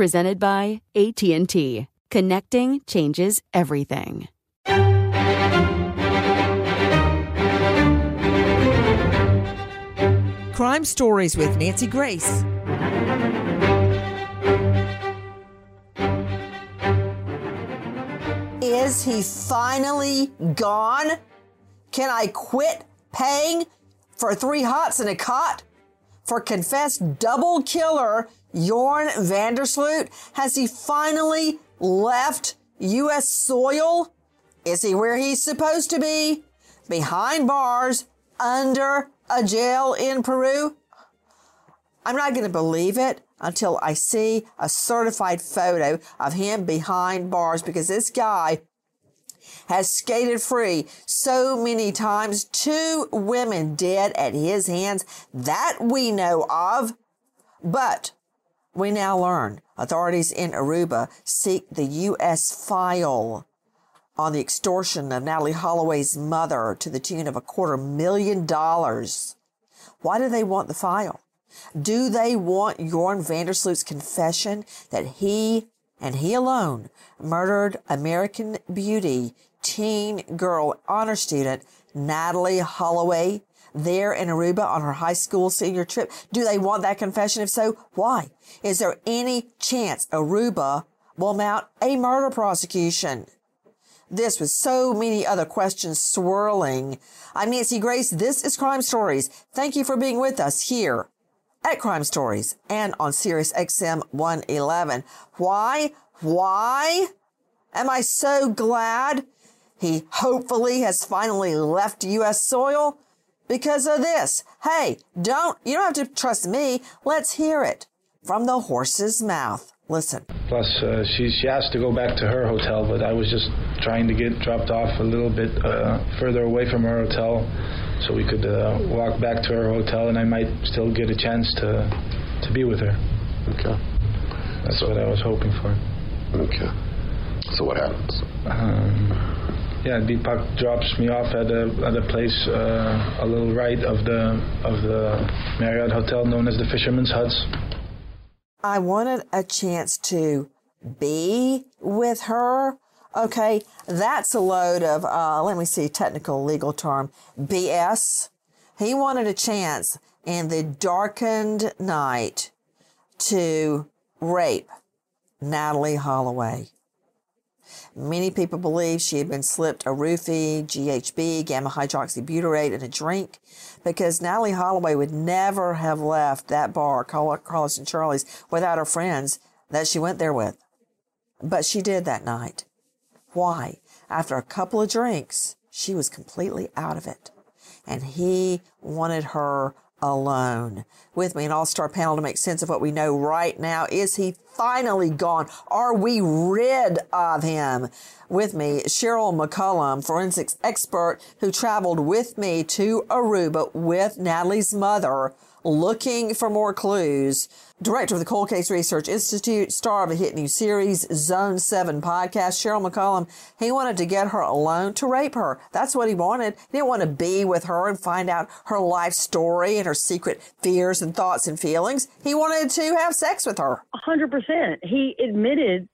presented by AT&T. Connecting changes everything. Crime Stories with Nancy Grace. Is he finally gone? Can I quit paying for three hots and a cot? For confessed double killer Joran van der Sloot? Has he finally left U.S. soil? Is he where he's supposed to be? Behind bars, under a jail in Peru? I'm not going to believe it until I see a certified photo of him behind bars because this guy has skated free so many times. Two women dead at his hands that we know of. But we now learn authorities in Aruba seek the U.S. file on the extortion of Natalee Holloway's mother to the tune of a quarter million dollars. Why do they want the file? Do they want Joran van der Sloot's confession that he and he alone murdered American beauty teen girl honor student Natalie Holloway there in Aruba on her high school senior trip? Do they want that confession? If so, why? Is there any chance Aruba will mount a murder prosecution? This with so many other questions swirling. I'm Nancy Grace. This is Crime Stories. Thank you for being with us here at Crime Stories and on Sirius XM 111. Why? Why am I so glad he hopefully has finally left U.S. soil? Because of this. Hey, don't, you don't have to trust me. Let's hear it from the horse's mouth. Listen. Plus, uh, she, she asked to go back to her hotel, but I was just trying to get dropped off a little bit uh, further away from her hotel so we could uh, walk back to her hotel and I might still get a chance to, to be with her. Okay. That's so, what I was hoping for. Okay. So what happens? Um, yeah, Deepak drops me off at a at a place uh, a little right of the of the Marriott hotel known as the Fisherman's Huts. I wanted a chance to be with her. Okay, that's a load of uh, let me see technical legal term BS. He wanted a chance in the darkened night to rape Natalee Holloway. Many people believe she had been slipped a roofie, GHB, gamma hydroxybutyrate in a drink because Natalee Holloway would never have left that bar, Carlos and Charlie's, without her friends that she went there with. But she did that night. Why? After a couple of drinks, she was completely out of it. And he wanted her alone. With me, an all star panel to make sense of what we know right now. Is he finally gone? Are we rid of him? With me, Sheryl McCollum, forensics expert who traveled with me to Aruba with Natalee's mother looking for more clues. Director of the Cold Case Research Institute, star of a hit new series, Zone 7 podcast, Sheryl McCollum, he wanted to get her alone to rape her. That's what he wanted. He didn't want to be with her and find out her life story and her secret fears and thoughts and feelings. He wanted to have sex with her. 100%. He admitted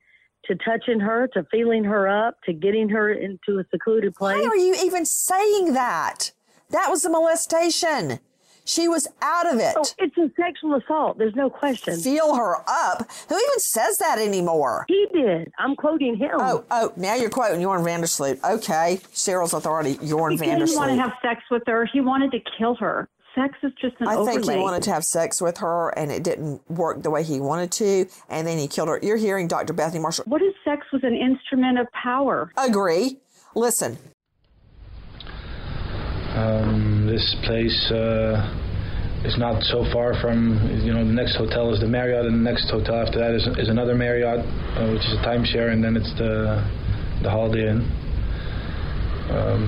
to touching her, to feeling her up, to getting her into a secluded place. Why are you even saying that? That was a molestation. She was out of it. Oh, it's a sexual assault. There's no question. Feel her up. Who even says that anymore? He did. I'm quoting him. Oh, oh, now you're quoting Joran van der Sloot. Okay. Sheryl's authority, Joran he van der didn't want to have sex with her. He wanted to kill her. Sex is just an I think he wanted to have sex with her and it didn't work the way he wanted to, and then he killed her. You're hearing Dr. Bethany Marshall. What if sex was an instrument of power? Agree. Listen, Um, this place uh, is not so far from, you know, the next hotel is the Marriott, and the next hotel after that is, is another Marriott, uh, which is a timeshare, and then it's the the Holiday Inn. Um,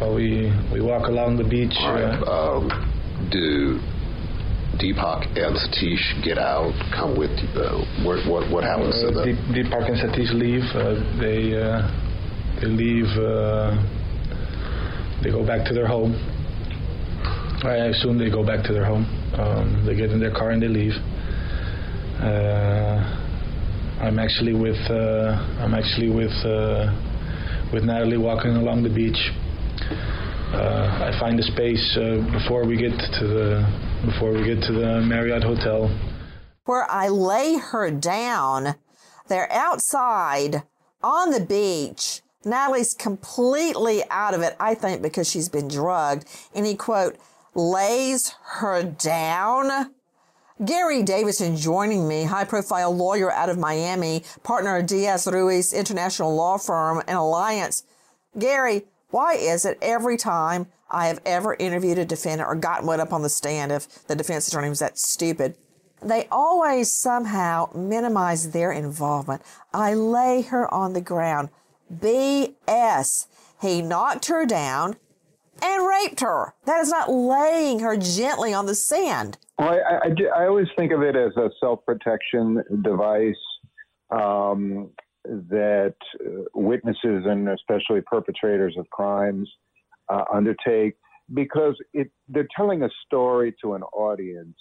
well, we we walk along the beach. Right. uh, Um, do Deepak and Satish get out? Come with you? Uh, what, what what happens to Uh, them? Deepak and Satish leave. Uh, they uh, they leave. They go back to their home. I assume they go back to their home. Um, they get in their car and they leave. Uh, I'm actually with uh, I'm actually with uh, with Natalee walking along the beach. Uh, I find a space uh, before we get to the before we get to the Marriott hotel. where I lay her down, they're outside on the beach. Natalee's completely out of it, I think, because she's been drugged. And he, quote, lays her down. Gary Davidson joining me, high profile lawyer out of Miami, partner of Diaz Reus International Law Firm and Alliance. Gary, why is it every time I have ever interviewed a defendant or gotten one up on the stand if the defense attorney was that stupid, they always somehow minimize their involvement. I lay her on the ground. BS. He knocked her down and raped her. That is not laying her gently on the sand. Well, I, I, I always think of it as a self protection device um, that uh, witnesses and especially perpetrators of crimes uh, undertake because it, they're telling a story to an audience.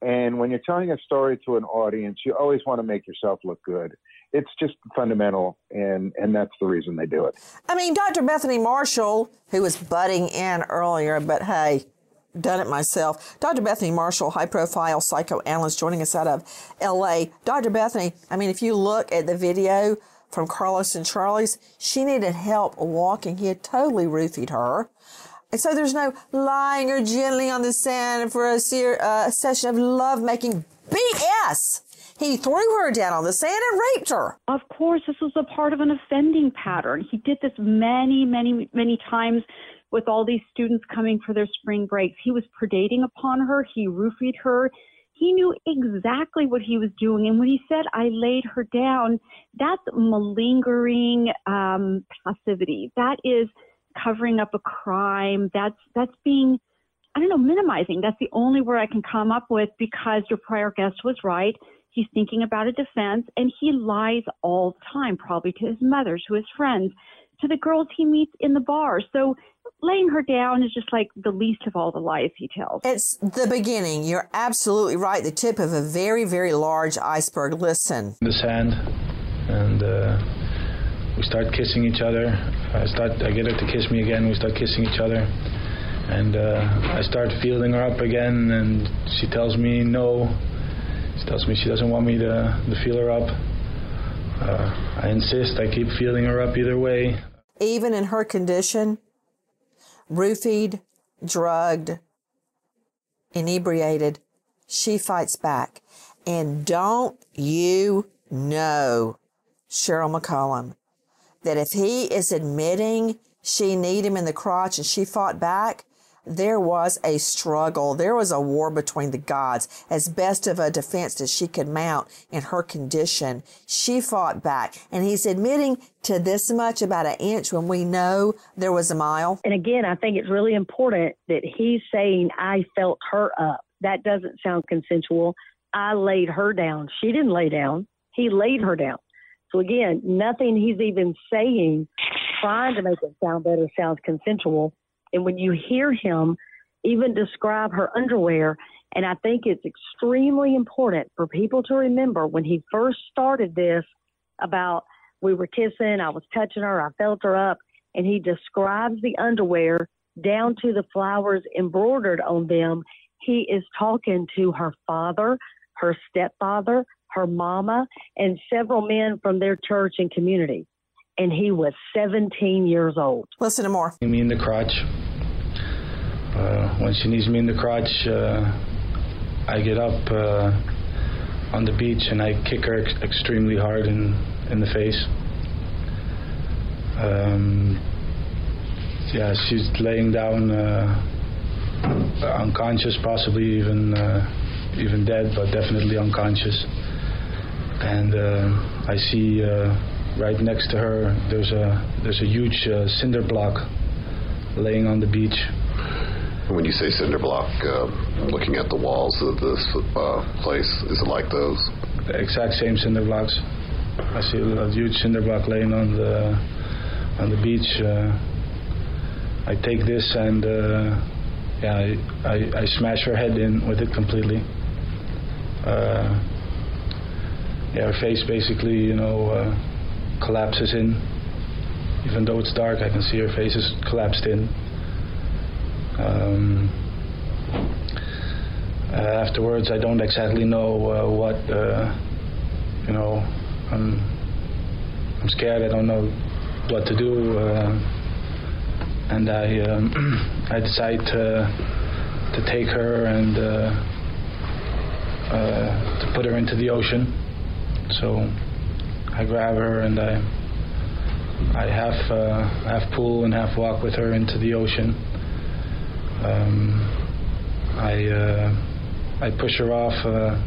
And when you're telling a story to an audience, you always want to make yourself look good. It's just fundamental, and, and that's the reason they do it. I mean, Dr. Bethany Marshall, who was butting in earlier, but hey, done it myself. Dr. Bethany Marshall, high profile psychoanalyst joining us out of LA. Dr. Bethany, I mean, if you look at the video from Carlos and Charlie's, she needed help walking. He had totally roofied her. And so there's no lying or gently on the sand for a, ser- uh, a session of lovemaking. BS! He threw her down on the sand and raped her. Of course, this was a part of an offending pattern. He did this many, many, many times with all these students coming for their spring breaks. He was predating upon her. He roofied her. He knew exactly what he was doing. And when he said, I laid her down, that's malingering um, passivity. That is covering up a crime. That's, that's being, I don't know, minimizing. That's the only word I can come up with because your prior guest was right. He's thinking about a defense and he lies all the time, probably to his mother, to his friends, to the girls he meets in the bar. So laying her down is just like the least of all the lies he tells. It's the beginning. You're absolutely right. The tip of a very, very large iceberg. Listen. in the sand, and uh, we start kissing each other. I start, I get her to kiss me again. We start kissing each other, and uh, I start feeling her up again. And she tells me no. She tells me she doesn't want me to, to feel her up. Uh, I insist. I keep feeling her up either way. Even in her condition, roofied, drugged, inebriated, she fights back. And don't you know, Sheryl McCollum, that if he is admitting she kneed him in the crotch and she fought back, there was a struggle. There was a war between the gods. As best of a defense as she could mount in her condition, she fought back. And he's admitting to this much about an inch when we know there was a mile. And again, I think it's really important that he's saying, I felt her up. That doesn't sound consensual. I laid her down. She didn't lay down. He laid her down. So again, nothing he's even saying, trying to make it sound better, sounds consensual. And when you hear him even describe her underwear, and I think it's extremely important for people to remember when he first started this about we were kissing, I was touching her, I felt her up, and he describes the underwear down to the flowers embroidered on them. He is talking to her father, her stepfather, her mama, and several men from their church and community. And he was 17 years old. Listen to more. Me in the crotch. Uh, when she needs me in the crotch, uh, I get up uh, on the beach and I kick her ex- extremely hard in, in the face. Um, yeah, she's laying down uh, unconscious, possibly even uh, even dead, but definitely unconscious. And uh, I see right next to her there's a there's a huge cinder block laying on the beach. When you say cinder block, uh, looking at the walls of this uh, place, is it like those? The exact same cinder blocks. I see a, huge cinder block laying on the on the beach. Uh, I take this and uh, yeah, I, I, I, smash her head in with it completely. Uh, yeah, her face basically, you know, uh, collapses in. Even though it's dark, I can see her face is collapsed in. Um, uh, afterwards, I don't exactly know uh, what, uh, you know, I'm, I'm scared. I don't know what to do, uh, and I, um, I decide to, to take her and uh, to put her into the ocean. So I grab her and I, I half, half pull and half walk with her into the ocean. Um, I uh, I push her off. Uh,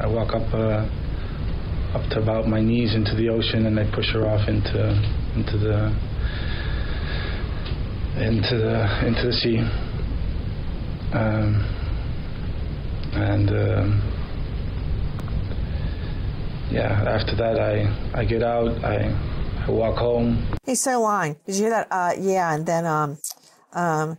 I walk up uh, up to about my knees into the ocean, and I push her off into into the into the into the sea. Um, and um, yeah, after that, I I get out. I I walk home. He's so lying. Did you hear that? Uh, yeah, and then um, um,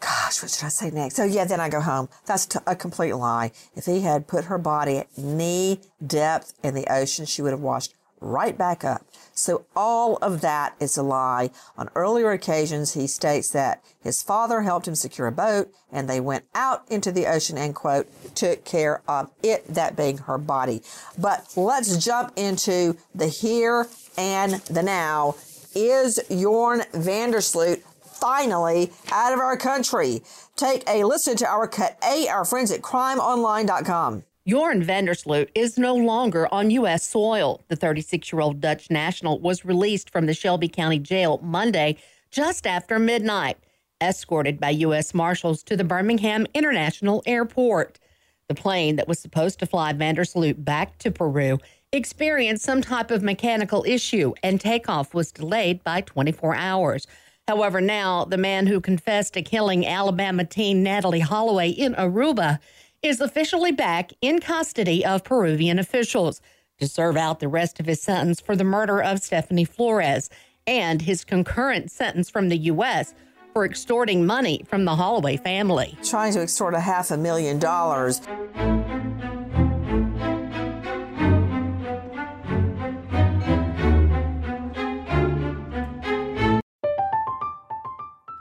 gosh, what should I say next? So yeah, then I go home. That's t- a complete lie. If he had put her body knee depth in the ocean, she would have washed right back up. So all of that is a lie. On earlier occasions, he states that his father helped him secure a boat and they went out into the ocean and quote, took care of it, that being her body. But let's jump into the here and the now. Is Joran van der Sloot finally out of our country. Take a listen to our cut A, our friends at crimeonline.com. Joran van der Sloot is no longer on U.S. soil. The 36 year old Dutch national was released from the Shelby County Jail Monday just after midnight, escorted by U.S. Marshals to the Birmingham International Airport. The plane that was supposed to fly van der Sloot back to Peru experienced some type of mechanical issue, and takeoff was delayed by 24 hours. However, now the man who confessed to killing Alabama teen Natalee Holloway in Aruba is officially back in custody of Peruvian officials to serve out the rest of his sentence for the murder of Stephanie Flores and his concurrent sentence from the U.S. for extorting money from the Holloway family. Trying to extort a half a million dollars.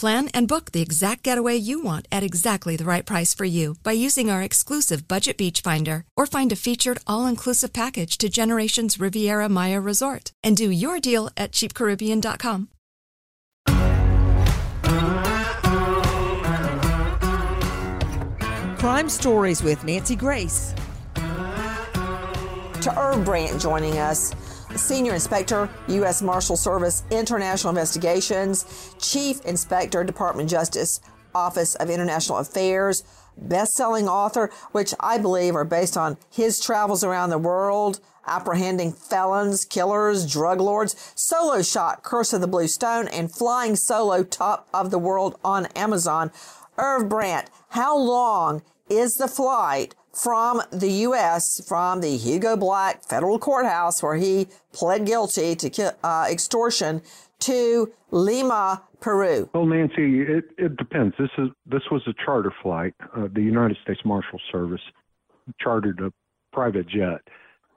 Plan and book the exact getaway you want at exactly the right price for you by using our exclusive Budget Beach Finder or find a featured all-inclusive package to Generations Riviera Maya Resort and do your deal at cheapcaribbean.com. Crime Stories with Nancy Grace. To Irv Brandt joining us. Senior Inspector, U.S. Marshal Service International Investigations, Chief Inspector, Department of Justice, Office of International Affairs, best-selling author, which I believe are based on his travels around the world, apprehending felons, killers, drug lords, Solo Shot, Curse of the Blue Stone, and Flying Solo, Top of the World on Amazon. Irv Brandt, how long is the flight from the U.S., from the Hugo Black federal courthouse where he pled guilty to uh, extortion to Lima, Peru? Well, Nancy, it, it depends. This is this was a charter flight. Uh, the United States Marshal Service chartered a private jet,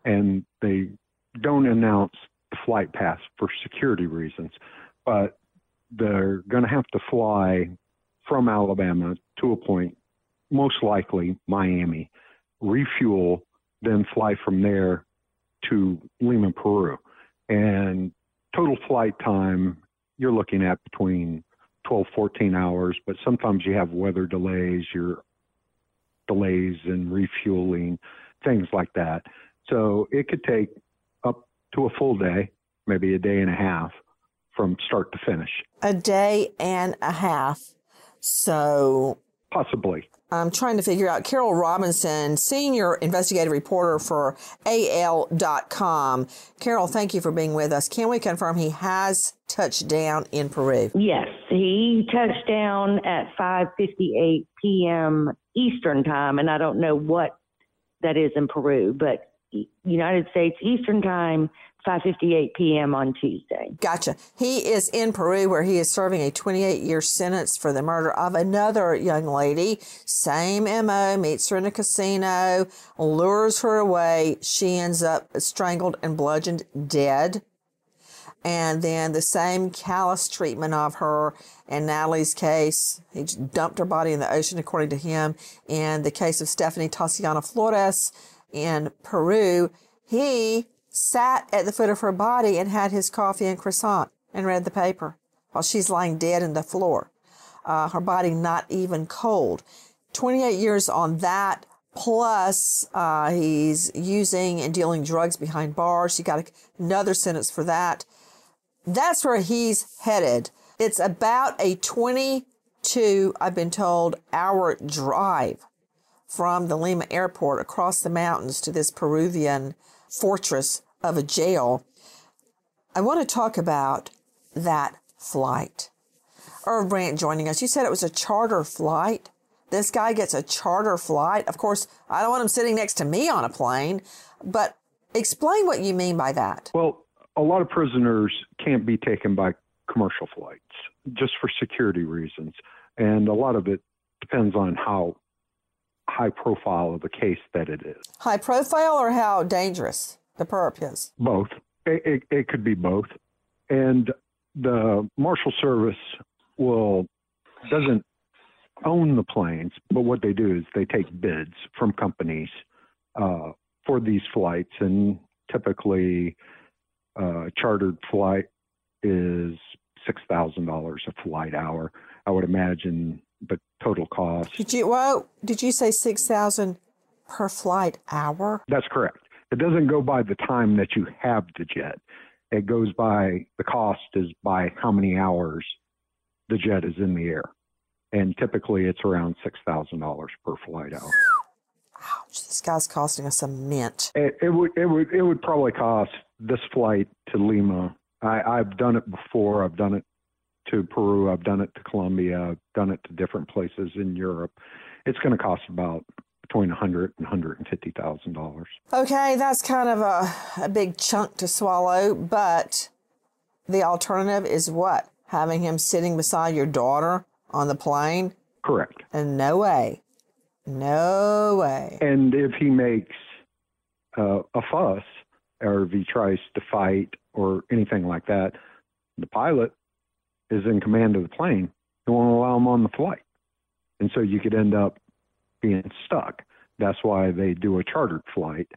and they don't announce the flight path for security reasons, but they're going to have to fly from Alabama to a point, most likely Miami, refuel, then fly from there to Lima, Peru. And total flight time, you're looking at between 12, 14 hours, but sometimes you have weather delays, your delays in refueling, things like that. So it could take up to a full day, maybe a day and a half from start to finish. A day and a half. So possibly. I'm trying to figure out Carol Robinson, senior investigative reporter for AL.com. Carol, thank you for being with us. Can we confirm he has touched down in Peru? Yes, he touched down at 5:58 p.m. Eastern time, and I don't know what that is in Peru, but United States Eastern time, 5:58 p.m. on Tuesday. Gotcha. He is in Peru where he is serving a 28-year sentence for the murder of another young lady. Same MO, meets her in a casino, lures her away. She ends up strangled and bludgeoned dead. And then the same callous treatment of her in Natalee's case. He dumped her body in the ocean, according to him. In the case of Stephanie Tassiana Flores in Peru, he sat at the foot of her body and had his coffee and croissant and read the paper while she's lying dead in the floor. Uh, her body not even cold. 28 years on that. Plus, uh, he's using and dealing drugs behind bars. He got another sentence for that. That's where he's headed. It's about a 22, I've been told, hour drive from the Lima airport across the mountains to this Peruvian fortress of a jail. I want to talk about that flight. Irv Brandt joining us. You said it was a charter flight. This guy gets a charter flight. Of course, I don't want him sitting next to me on a plane, but explain what you mean by that. Well, a lot of prisoners can't be taken by commercial flights just for security reasons. And a lot of it depends on how high profile of a case that it is. High profile or how dangerous the perp is? Both. It, it, it could be both. and the Marshal Service will doesn't own the planes, but what they do is they take bids from companies uh, for these flights, and typically uh, chartered flight is six thousand dollars a flight hour. I would imagine the total cost. Did you? Well, did you say six thousand per flight hour? That's correct. It doesn't go by the time that you have the jet. It goes by the cost is by how many hours the jet is in the air, and typically it's around six thousand dollars per flight hour. Ouch! This guy's costing us a mint. It, it would it would it would probably cost this flight to Lima. I, I've done it before. I've done it to Peru. I've done it to Colombia. I've done it to different places in Europe. It's going to cost about between a hundred and hundred and fifty thousand dollars. Okay, that's kind of a, a big chunk to swallow, but the alternative is what? Having him sitting beside your daughter on the plane? Correct. And no way. No way. And if he makes uh, a fuss, or if he tries to fight or anything like that, the pilot is in command of the plane. He won't allow him on the flight, and so you could end up being stuck. That's why they do a chartered flight,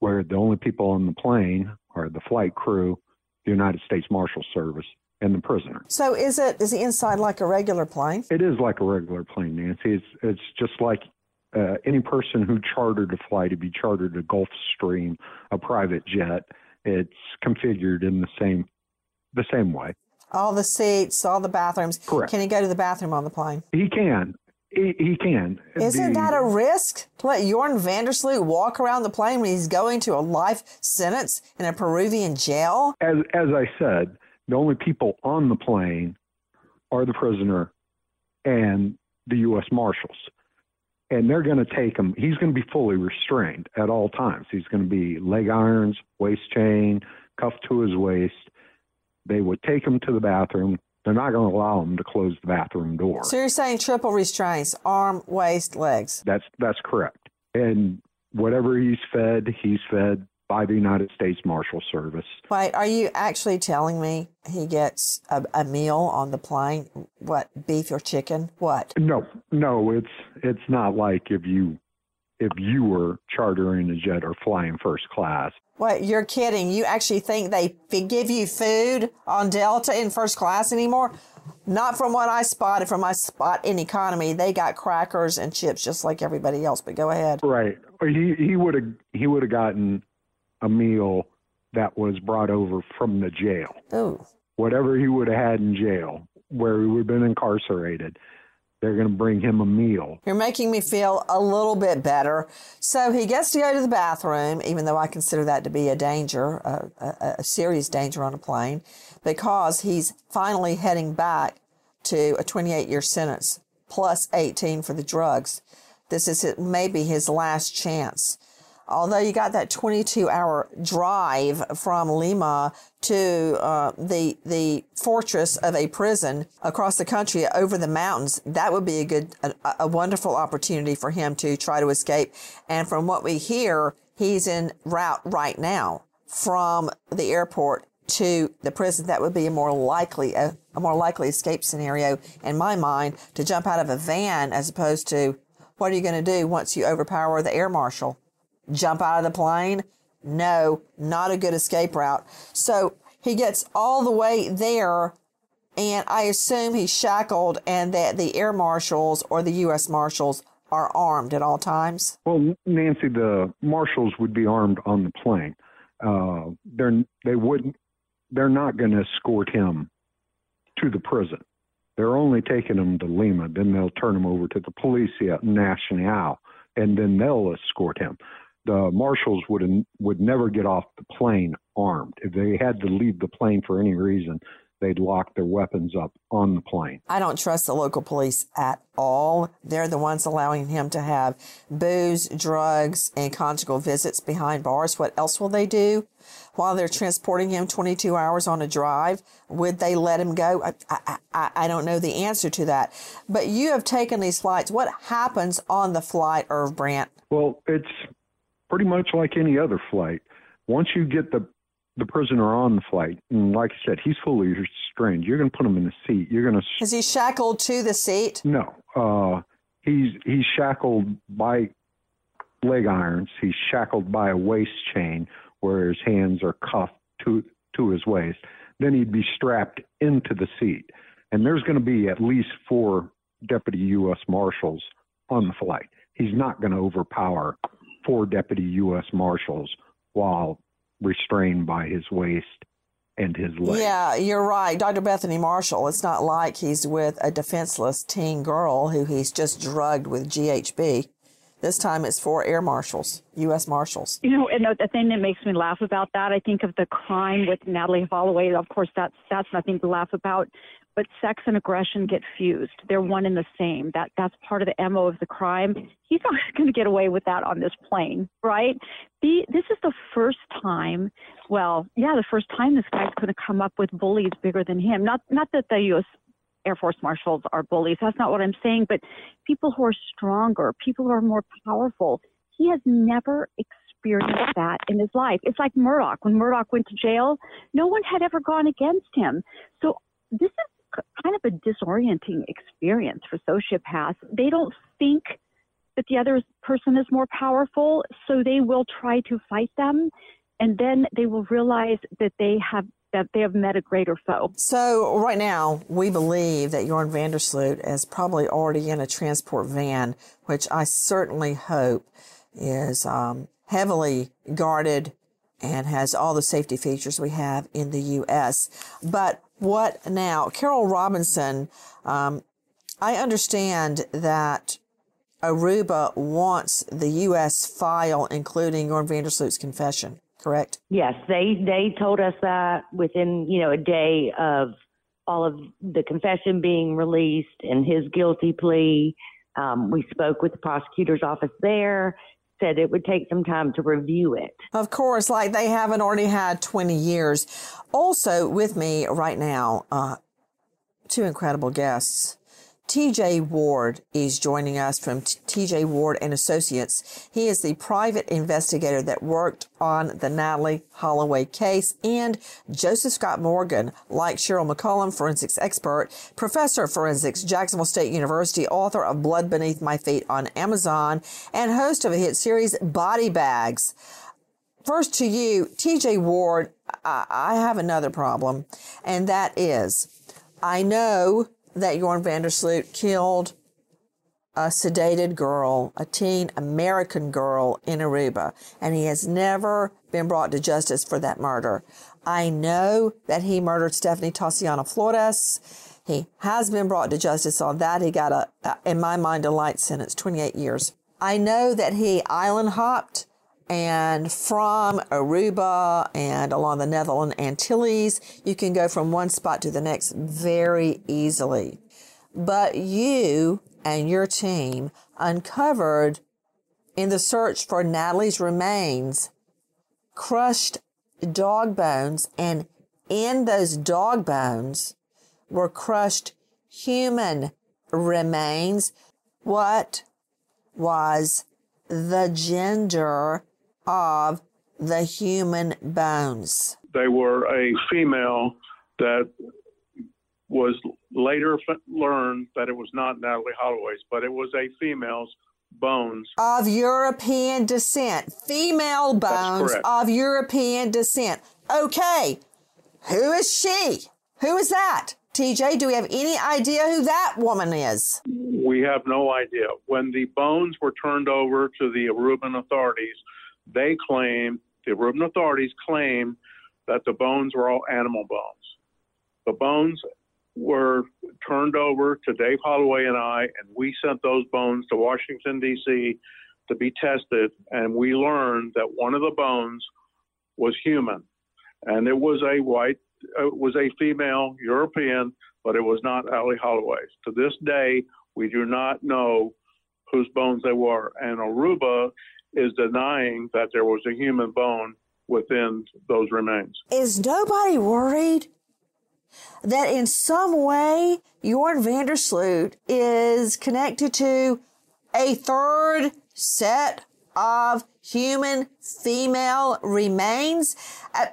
where the only people on the plane are the flight crew, the United States Marshal Service, and the prisoner. So is it is the inside like a regular plane? It is like a regular plane, Nancy. It's it's just like uh, any person who chartered a flight. If you chartered a Gulfstream, a private jet, it's configured in the same the same way. All the seats, all the bathrooms. Correct. Can he go to the bathroom on the plane? He can. He, he can. Isn't The- that a risk to let Joran van der Sloot walk around the plane when he's going to a life sentence in a Peruvian jail? as as I said, the only people on the plane are the prisoner and the U.S. Marshals, and they're going to take him. He's going to be fully restrained at all times. He's going to be leg irons, waist chain, cuffed to his waist. They would take him to the bathroom. They're not going to allow him to close the bathroom door. So you're saying triple restraints, arm, waist, legs. That's that's correct. And whatever he's fed, he's fed by the United States Marshal Service. Wait, are you actually telling me he gets a, a meal on the plane? What, beef or chicken? What? No, no, it's it's not like if you if you were chartering a jet or flying first class. What, you're kidding. You actually think they give you food on Delta in first class anymore? Not from what I spotted from my spot in economy. They got crackers and chips just like everybody else, but go ahead. Right. He he would have he would have gotten a meal that was brought over from the jail. Ooh. Whatever he would have had in jail, where he would have been incarcerated, they're going to bring him a meal. You're making me feel a little bit better. So he gets to go to the bathroom, even though I consider that to be a danger, a, a, a serious danger on a plane, because he's finally heading back to a 28 year sentence plus 18 for the drugs. This is maybe his last chance. Although you got that 22 hour drive from Lima to uh, the the fortress of a prison across the country over the mountains, that would be a good, a, a wonderful opportunity for him to try to escape. And from what we hear, he's in route right now from the airport to the prison. That would be a more likely a, a more likely escape scenario in my mind to jump out of a van as opposed to what are you going to do once you overpower the air marshal? Jump out of the plane? No, not a good escape route. So he gets all the way there, and I assume he's shackled and that the air marshals or the U.S. marshals are armed at all times. Well, Nancy, the marshals would be armed on the plane. Uh, they're they wouldn't. They're not going to escort him to the prison. They're only taking him to Lima. Then they'll turn him over to the Policia Nacional, and then they'll escort him. The marshals would would never get off the plane armed. If they had to leave the plane for any reason, they'd lock their weapons up on the plane. I don't trust the local police at all. They're the ones allowing him to have booze, drugs, and conjugal visits behind bars. What else will they do while they're transporting him 22 hours on a drive? Would they let him go? I, I, I, I don't know the answer to that. But you have taken these flights. What happens on the flight, Irv Brandt? Well, it's pretty much like any other flight. Once you get the the prisoner on the flight. And like I said, he's fully restrained. You're going to put him in the seat. You're going to. Is he shackled to the seat? No. Uh, he's he's shackled by leg irons. He's shackled by a waist chain where his hands are cuffed to to his waist. Then he'd be strapped into the seat. And there's going to be at least four deputy U.S. marshals on the flight. He's not going to overpower four deputy U.S. marshals while restrained by his waist and his leg. Yeah, you're right. Dr. Bethany Marshall, it's not like he's with a defenseless teen girl who he's just drugged with GHB. This time it's four air marshals, U.S. marshals. You know, and the thing that makes me laugh about that, I think of the crime with Natalee Holloway. Of course, that's that's nothing to laugh about. But sex and aggression get fused. They're one and the same. That that's part of the mo of the crime. He's not going to get away with that on this plane, right? The, this is the first time. Well, yeah, the first time this guy's going to come up with bullies bigger than him. Not not that the U.S. Air Force marshals are bullies. That's not what I'm saying, but people who are stronger, people who are more powerful. He has never experienced that in his life. It's like Murdaugh. When Murdaugh went to jail, no one had ever gone against him. So this is kind of a disorienting experience for sociopaths. They don't think that the other person is more powerful, so they will try to fight them. And then they will realize that they have that they have met a greater foe. So right now, we believe that Joran van der Sloot is probably already in a transport van, which I certainly hope is um, heavily guarded and has all the safety features we have in the U.S. But what now? Carol Robinson, um, I understand that Aruba wants the U.S. file, including Joran van der Sloot's confession correct? Yes, they they told us that within you know a day of all of the confession being released and his guilty plea. Um, we spoke with the prosecutor's office there. Said it would take some time to review it. Of course, like they haven't already had 20 years. Also, with me right now, uh, two incredible guests. TJ Ward is joining us from TJ Ward and Associates. He is the private investigator that worked on the Natalee Holloway case and Joseph Scott Morgan, like Sheryl McCollum, forensics expert, professor of forensics, Jacksonville State University, author of Blood Beneath My Feet on Amazon, and host of a hit series Body Bags. First to you, TJ Ward, I, I have another problem, and that is I know that Joran van der Sloot killed a sedated girl, a teen American girl in Aruba, and he has never been brought to justice for that murder. I know that he murdered Stephanie Tassiano Flores. He has been brought to justice on that. He got a, in my mind, a light sentence, 28 years. I know that he island hopped and from Aruba and along the Netherlands Antilles, you can go from one spot to the next very easily. But you and your team uncovered in the search for Natalee's remains crushed dog bones, and in those dog bones were crushed human remains. What was the gender of the human bones? They were a female that was later f- learned that it was not Natalee Holloway's, but it was a female's bones. Of European descent. Female bones of European descent. Okay. Who is she? Who is that? TJ, do we have any idea who that woman is? We have no idea. When the bones were turned over to the Aruban authorities, they claim, the Aruban authorities claim that the bones were all animal bones. The bones were turned over to Dave Holloway and I, and we sent those bones to Washington, D.C. to be tested. And we learned that one of the bones was human. And it was a white, it was a female European, but it was not Ali Holloway's. To this day, we do not know whose bones they were. And Aruba is denying that there was a human bone within those remains. Is nobody worried that in some way Joran van der is connected to a third set of human female remains? Uh,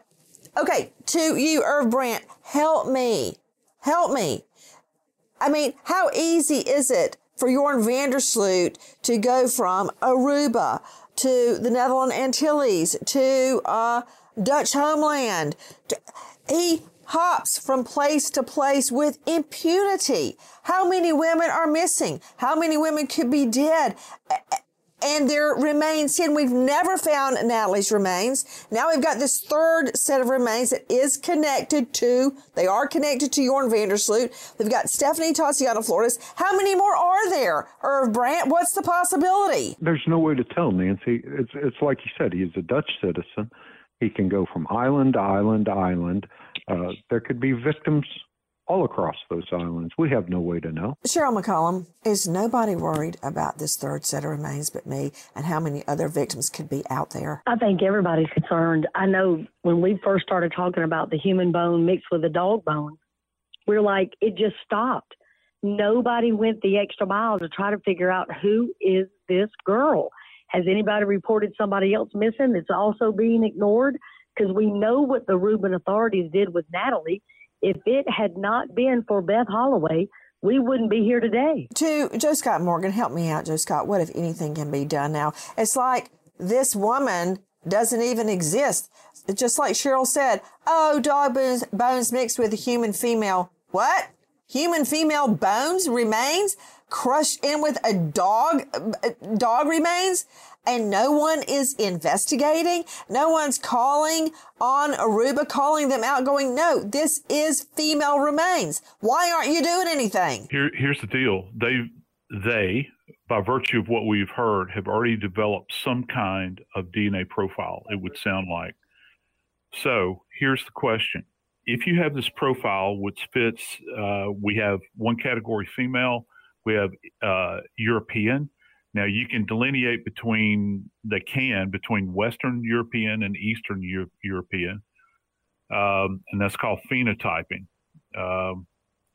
Okay, to you, Irv Brandt, help me. Help me. I mean, how easy is it for Joran van der Sloot to go from Aruba to the Netherlands Antilles to uh, Dutch homeland? He hops from place to place with impunity. How many women are missing? How many women could be dead? And their remains hidden. We've never found Natalee's remains. Now we've got this third set of remains that is connected to, they are connected to Joran van der Sloot. We've got Stephanie Tassiano Flores. How many more are there? Irv Brandt, what's the possibility? There's no way to tell, Nancy. It's, it's like you said, he's a Dutch citizen. He can go from island to island to island. Uh, there could be victims all across those islands. We have no way to know. Sheryl McCollum, is nobody worried about this third set of remains but me and how many other victims could be out there? I think everybody's concerned. I know when we first started talking about the human bone mixed with the dog bone, we're like, it just stopped. Nobody went the extra mile to try to figure out who is this girl. Has anybody reported somebody else missing that's also being ignored? Because we know what the Aruban authorities did with Natalee if it had not been for Beth Holloway, we wouldn't be here today. To Joe Scott Morgan, help me out, Joe Scott. What, if anything, can be done now? It's like this woman doesn't even exist. Just like Sheryl said, oh, dog bones, bones mixed with a human female. What? Human female bones remains crushed in with a dog, uh, dog remains? And no one is investigating. No one's calling on Aruba, calling them out, going, no, this is female remains. Why aren't you doing anything? Here, here's the deal. They, they, by virtue of what we've heard, have already developed some kind of DNA profile, it would sound like. So here's the question. If you have this profile, which fits, uh, we have one category female, we have uh, European, now you can delineate between they can between Western European and Eastern Euro- European, um, and that's called phenotyping. Um,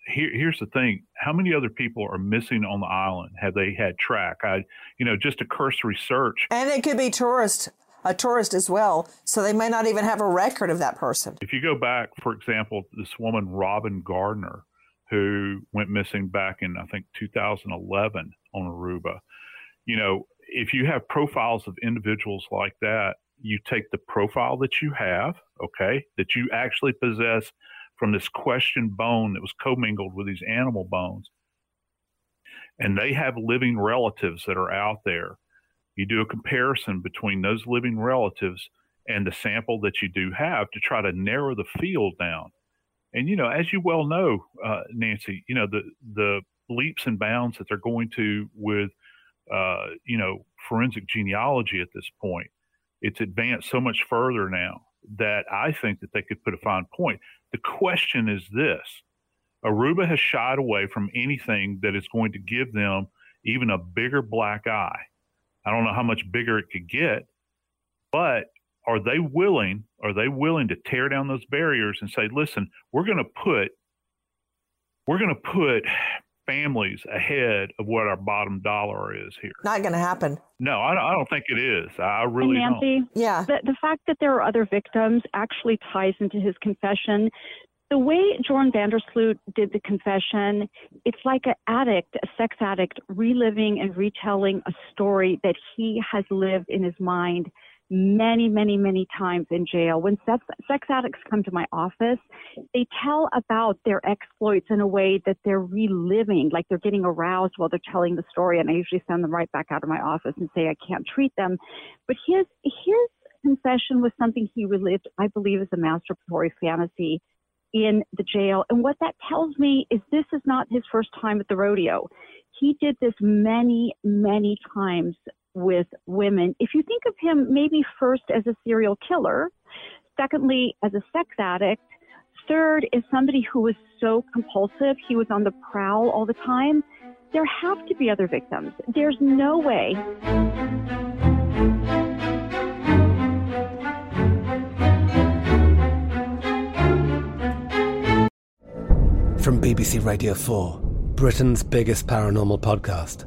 here, here's the thing: how many other people are missing on the island? Have they had track? I, you know, just a cursory search, and it could be tourist a tourist as well, so they may not even have a record of that person. If you go back, for example, this woman Robyn Gardner, who went missing back in I think 2011 on Aruba you know, if you have profiles of individuals like that, you take the profile that you have, okay, that you actually possess from this question bone that was commingled with these animal bones, and they have living relatives that are out there. You do a comparison between those living relatives and the sample that you do have to try to narrow the field down. And you know, as you well know, uh, Nancy, you know the the leaps and bounds that they're going to with uh, you know, forensic genealogy at this point. It's advanced so much further now that I think that they could put a fine point. The question is this Aruba has shied away from anything that is going to give them even a bigger black eye. I don't know how much bigger it could get, but are they willing, are they willing to tear down those barriers and say, listen, we're going to put, we're going to put families ahead of what our bottom dollar is here. Not going to happen. No, I, I, don't think it is. I really and Nancy, don't. Yeah. The, the fact that there are other victims actually ties into his confession. The way Joran van der Sloot did the confession, it's like an addict, a sex addict, reliving and retelling a story that he has lived in his mind many, many, many times in jail. When sex, sex addicts come to my office, they tell about their exploits in a way that they're reliving, like they're getting aroused while they're telling the story. And I usually send them right back out of my office and say I can't treat them. But his his confession was something he relived, I believe, as a masturbatory fantasy in the jail. And what that tells me is this is not his first time at the rodeo. He did this many, many times with women. If you think of him maybe first as a serial killer, secondly, as a sex addict, third is somebody who was so compulsive, he was on the prowl all the time, there have to be other victims. There's no way. From BBC Radio 4, Britain's biggest paranormal podcast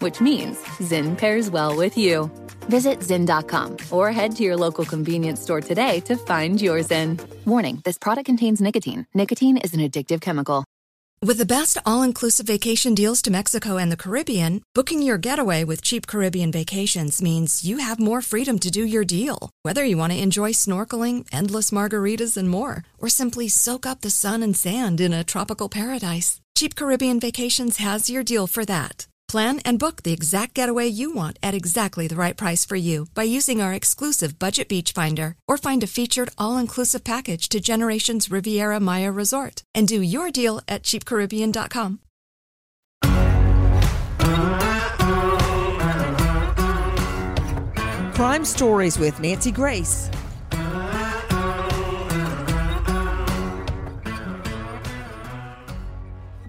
which means Zyn pairs well with you. Visit Zyn.com or head to your local convenience store today to find your Zyn. Warning this product contains nicotine. Nicotine is an addictive chemical. With the best all inclusive vacation deals to Mexico and the Caribbean, booking your getaway with cheap Caribbean vacations means you have more freedom to do your deal. Whether you want to enjoy snorkeling, endless margaritas, and more, or simply soak up the sun and sand in a tropical paradise, Cheap Caribbean Vacations has your deal for that. Plan and book the exact getaway you want at exactly the right price for you by using our exclusive Budget Beach Finder or find a featured all-inclusive package to Generations Riviera Maya Resort and do your deal at cheapcaribbean.com. Crime Stories with Nancy Grace.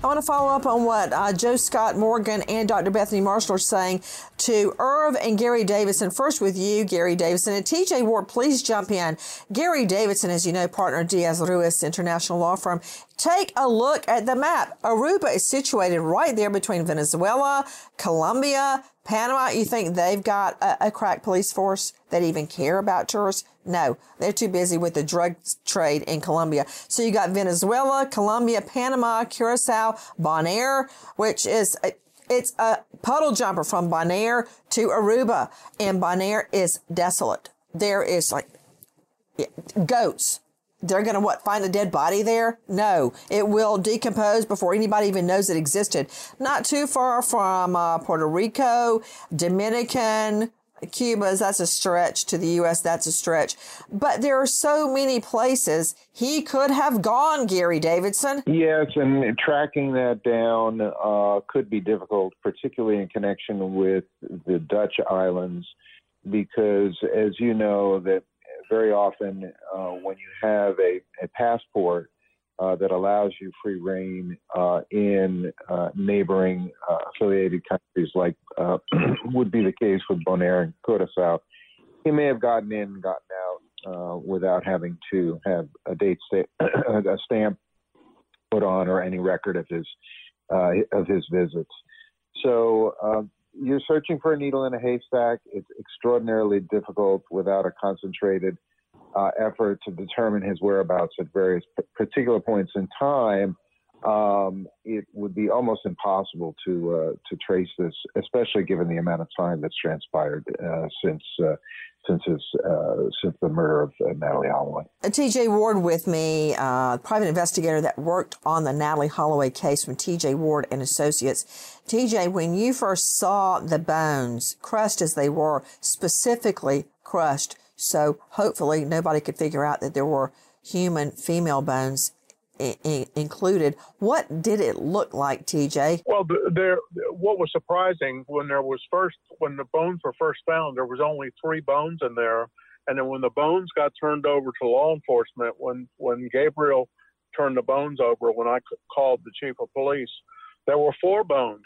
Want to follow up on what uh, Joe Scott Morgan and Dr. Bethany Marshall are saying to Irv and Gary Davidson. First with you, Gary Davidson. And TJ Ward, please jump in. Gary Davidson, as you know, partner Diaz Reus International Law Firm. Take a look at the map. Aruba is situated right there between Venezuela, Colombia, Panama. You think they've got a, a crack police force that even care about tourists? No, they're too busy with the drug trade in Colombia. So you got Venezuela, Colombia, Panama, Curacao, Bonaire, which is a, it's a puddle jumper from Bonaire to Aruba, and Bonaire is desolate. There is like goats. They're going to what? Find a dead body there? No, it will decompose before anybody even knows it existed. Not too far from uh, Puerto Rico, Dominican, Cuba's, that's a stretch. To the U.S., that's a stretch. But there are so many places he could have gone, Gary Davidson. Yes, and tracking that down uh, could be difficult, particularly in connection with the Dutch islands, because as you know, that very often uh, when you have a, a passport uh, that allows you free reign uh, in uh, neighboring uh, affiliated countries, like uh, would be the case with Bonaire and Curacao, he may have gotten in and gotten out without having to have a date a stamp put on or any record of his of his visits. So um, you're searching for a needle in a haystack. It's extraordinarily difficult without a concentrated uh, effort to determine his whereabouts at various p- particular points in time. Um, it would be almost impossible to uh, to trace this, especially given the amount of time that's transpired uh, since uh, since his uh, since the murder of uh, Natalee Holloway. T.J. Ward with me, private investigator that worked on the Natalee Holloway case from T.J. Ward and Associates. T.J., when you first saw the bones, crushed as they were, specifically crushed, so hopefully nobody could figure out that there were human female bones included. What did it look like, TJ? Well, there. What was surprising when there was first when the bones were first found, there was only three bones in there, and then when the bones got turned over to law enforcement, when when Gabriel turned the bones over, when I called the chief of police, there were four bones,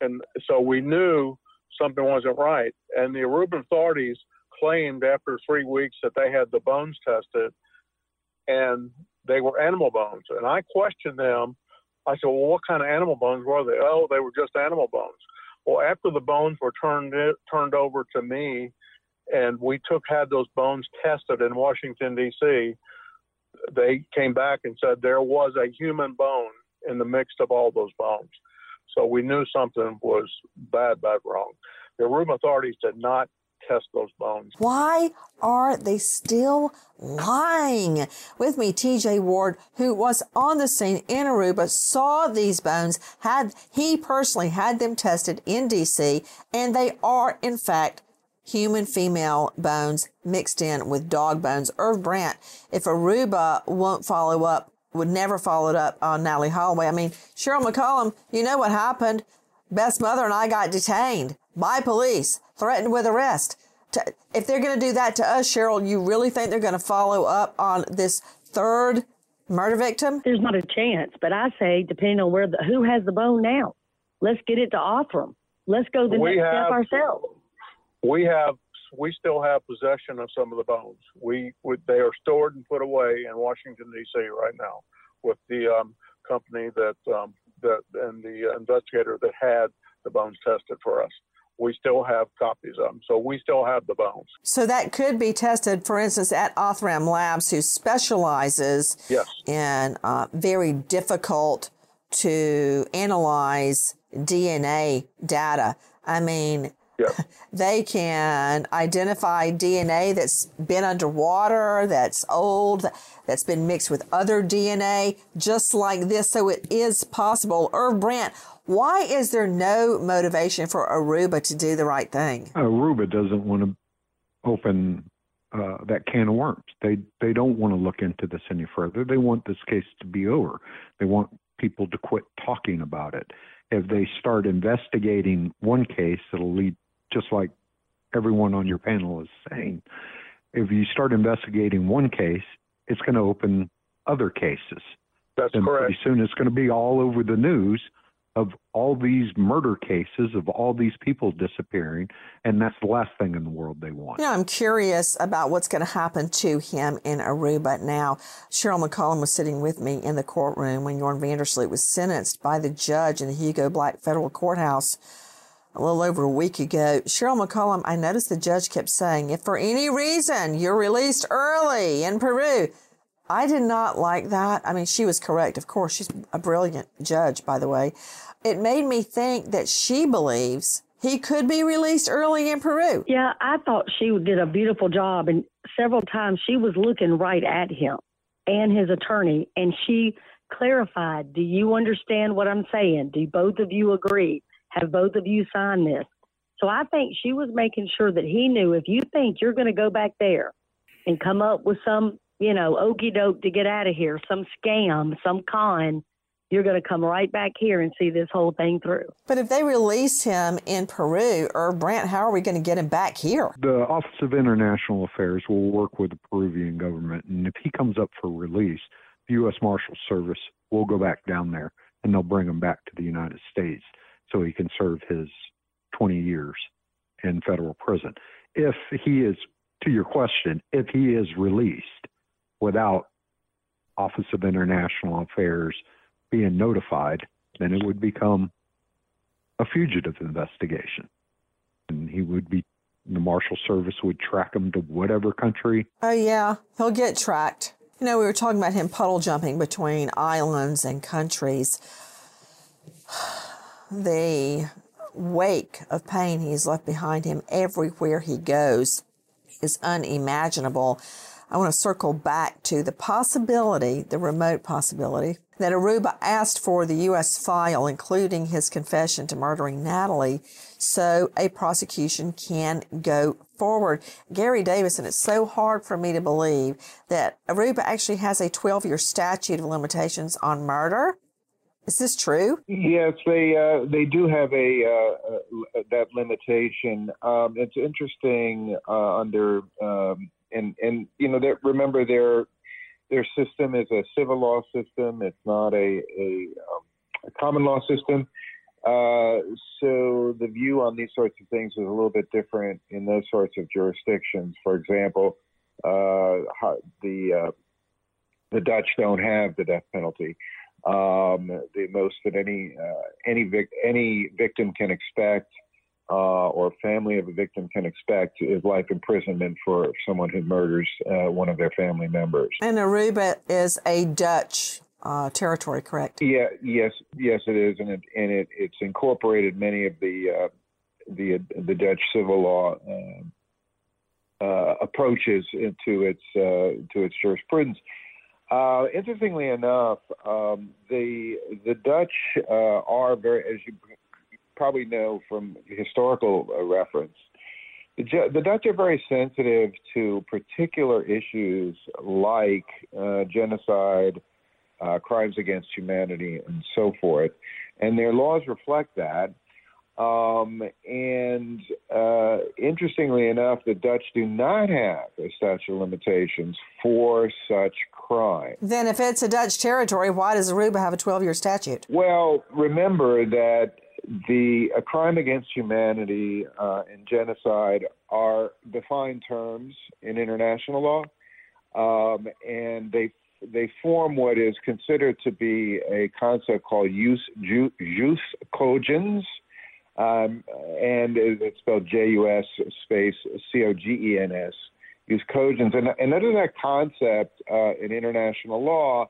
and so we knew something wasn't right. And the Aruban authorities claimed after three weeks that they had the bones tested, and they were animal bones. And I questioned them. I said, well, what kind of animal bones were they? Oh, they were just animal bones. Well, after the bones were turned turned over to me, and we took had those bones tested in Washington D.C., they came back and said there was a human bone in the mix of all those bones. So we knew something was bad, bad wrong. The Aruba authorities did not test those bones. Why are they still lying? With me, TJ Ward, who was on the scene in Aruba, saw these bones, had he personally had them tested in DC, and they are in fact human female bones mixed in with dog bones. Irv Brandt, if Aruba won't follow up, would never follow up on Natalee Holloway. I mean, Sheryl McCollum, you know what happened? Best mother and I got detained by police, threatened with arrest. To, if they're going to do that to us, Sheryl, you really think they're going to follow up on this third murder victim? There's not a chance, but I say, depending on where the who has the bone now, let's get it to Othram. Let's go the we next have, step ourselves. We have, we still have possession of some of the bones. We, we they are stored and put away in Washington D.C. right now with the um, company that um, that and the investigator that had the bones tested for us. We still have copies of them, so we still have the bones. So that could be tested, for instance, at Othram Labs, who specializes yes. in uh, very difficult to analyze DNA data. I mean, they can identify DNA that's been underwater, that's old, that's been mixed with other DNA, just like this. So it is possible. Irv Brandt, why is there no motivation for Aruba to do the right thing? Aruba doesn't want to open uh, that can of worms. They they don't want to look into this any further. They want this case to be over. They want people to quit talking about it. If they start investigating one case, it'll lead just like everyone on your panel is saying. If you start investigating one case, it's going to open other cases. That's and correct. Pretty soon, it's going to be all over the news of all these murder cases of all these people disappearing, and that's the last thing in the world they want. You know, I'm curious about what's going to happen to him in Aruba now. Sheryl McCollum was sitting with me in the courtroom when Joran van der Sloot was sentenced by the judge in the Hugo Black Federal Courthouse a little over a week ago. Sheryl McCollum, I noticed the judge kept saying, if for any reason you're released early in Peru, I did not like that. I mean, she was correct. Of course, she's a brilliant judge, by the way. It made me think that she believes he could be released early in Peru. Yeah, I thought she did a beautiful job, and several times she was looking right at him and his attorney, and she clarified, "Do you understand what I'm saying? Do both of you agree? Have both of you signed this?" So I think she was making sure that he knew if you think you're going to go back there and come up with some, you know, okey doke to get out of here, some scam, some con, you're going to come right back here and see this whole thing through. But if they release him in Peru, Irv Brandt, how are we going to get him back here? The Office of International Affairs will work with the Peruvian government, and if he comes up for release, the U.S. Marshal Service will go back down there and they'll bring him back to the United States so he can serve his 20 years in federal prison. If he is, to your question, if he is released without Office of International Affairs being notified, then it would become a fugitive investigation. And he would be, the Marshal Service would track him to whatever country. Oh, yeah, he'll get tracked. You know, we were talking about him puddle jumping between islands and countries. The wake of pain he's left behind him everywhere he goes is unimaginable. I want to circle back to the possibility, the remote possibility, that Aruba asked for the U.S. file, including his confession to murdering Natalee, so a prosecution can go forward. Gary Davis, and it's so hard for me to believe that Aruba actually has a 12 year statute of limitations on murder. Is this true? Yes, they uh, they do have a uh, uh, that limitation. Um, it's interesting uh, under um, and and you know that remember their their system is a civil law system. It's not a a, um, a common law system. Uh, so the view on these sorts of things is a little bit different in those sorts of jurisdictions. For example, uh, the the Dutch don't have the death penalty. Um, the most that any uh, any vic- any victim can expect, uh, or family of a victim can expect, is life imprisonment for someone who murders uh, one of their family members. And Aruba is a Dutch uh, territory, correct? Yeah, yes, yes, it is, and it and it, it's incorporated many of the uh, the the Dutch civil law uh, uh, approaches into its uh, to its jurisprudence. Uh, interestingly enough, um, the the Dutch uh, are very, as you probably know from historical uh, reference, the, the, Dutch are very sensitive to particular issues like uh, genocide, uh, crimes against humanity, and so forth, and their laws reflect that. Um, and uh, interestingly enough, the Dutch do not have a statute of limitations for such crime. Then, if it's a Dutch territory, why does Aruba have a 12 year statute? Well, remember that the a crime against humanity uh, and genocide are defined terms in international law, um, and they they form what is considered to be a concept called jus, jus cogens um, and it's spelled J-U-S space C-O-G-E-N-S. Jus cogens, and, and under that concept uh, in international law,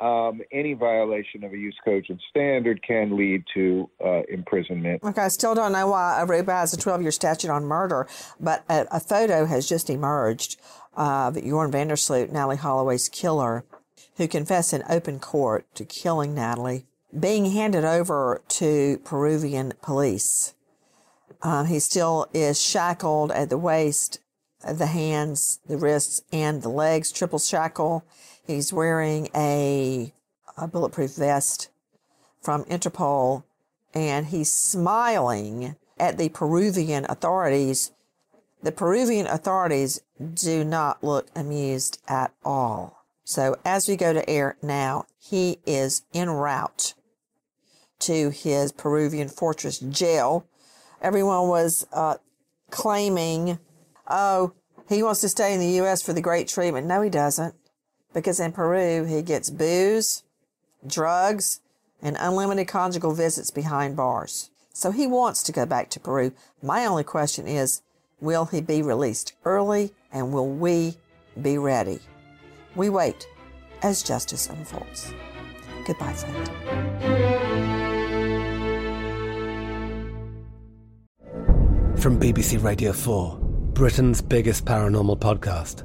um, any violation of a jus cogens standard can lead to uh, imprisonment. Okay, I still don't know why Aruba has a 12 year statute on murder, but a, a photo has just emerged of Joran van der Sloot, Natalee Holloway's killer, who confessed in open court to killing Natalee, being handed over to Peruvian police. Uh, he still is shackled at the waist, the hands, the wrists, and the legs, triple shackle. He's wearing a, a bulletproof vest from Interpol, and he's smiling at the Peruvian authorities. The Peruvian authorities do not look amused at all. So as we go to air now, he is en route to his Peruvian fortress jail. Everyone was uh, claiming, oh, he wants to stay in the U.S. for the great treatment. No, he doesn't, because in Peru, he gets booze, drugs, and unlimited conjugal visits behind bars. So he wants to go back to Peru. My only question is, will he be released early and will we be ready? We wait as justice unfolds. Goodbye, friend. From BBC Radio 4, Britain's biggest paranormal podcast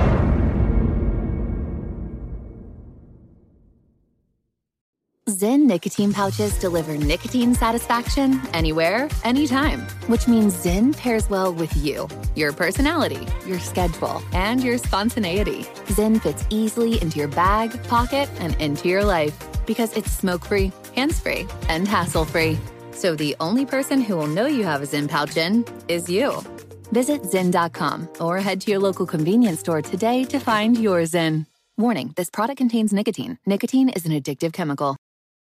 Nicotine pouches deliver nicotine satisfaction anywhere, anytime, which means Zyn pairs well with you, your personality, your schedule, and your spontaneity. Zyn fits easily into your bag, pocket, and into your life because it's smoke free, hands free, and hassle free. So the only person who will know you have a Zyn pouch in is you. Visit Zyn.com or head to your local convenience store today to find your Zyn. Warning this product contains nicotine. Nicotine is an addictive chemical.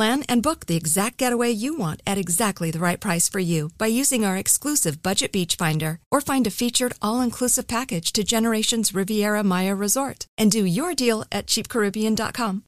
Plan and book the exact getaway you want at exactly the right price for you by using our exclusive Budget Beach Finder or find a featured all-inclusive package to Generations Riviera Maya Resort and do your deal at cheapcaribbean.com.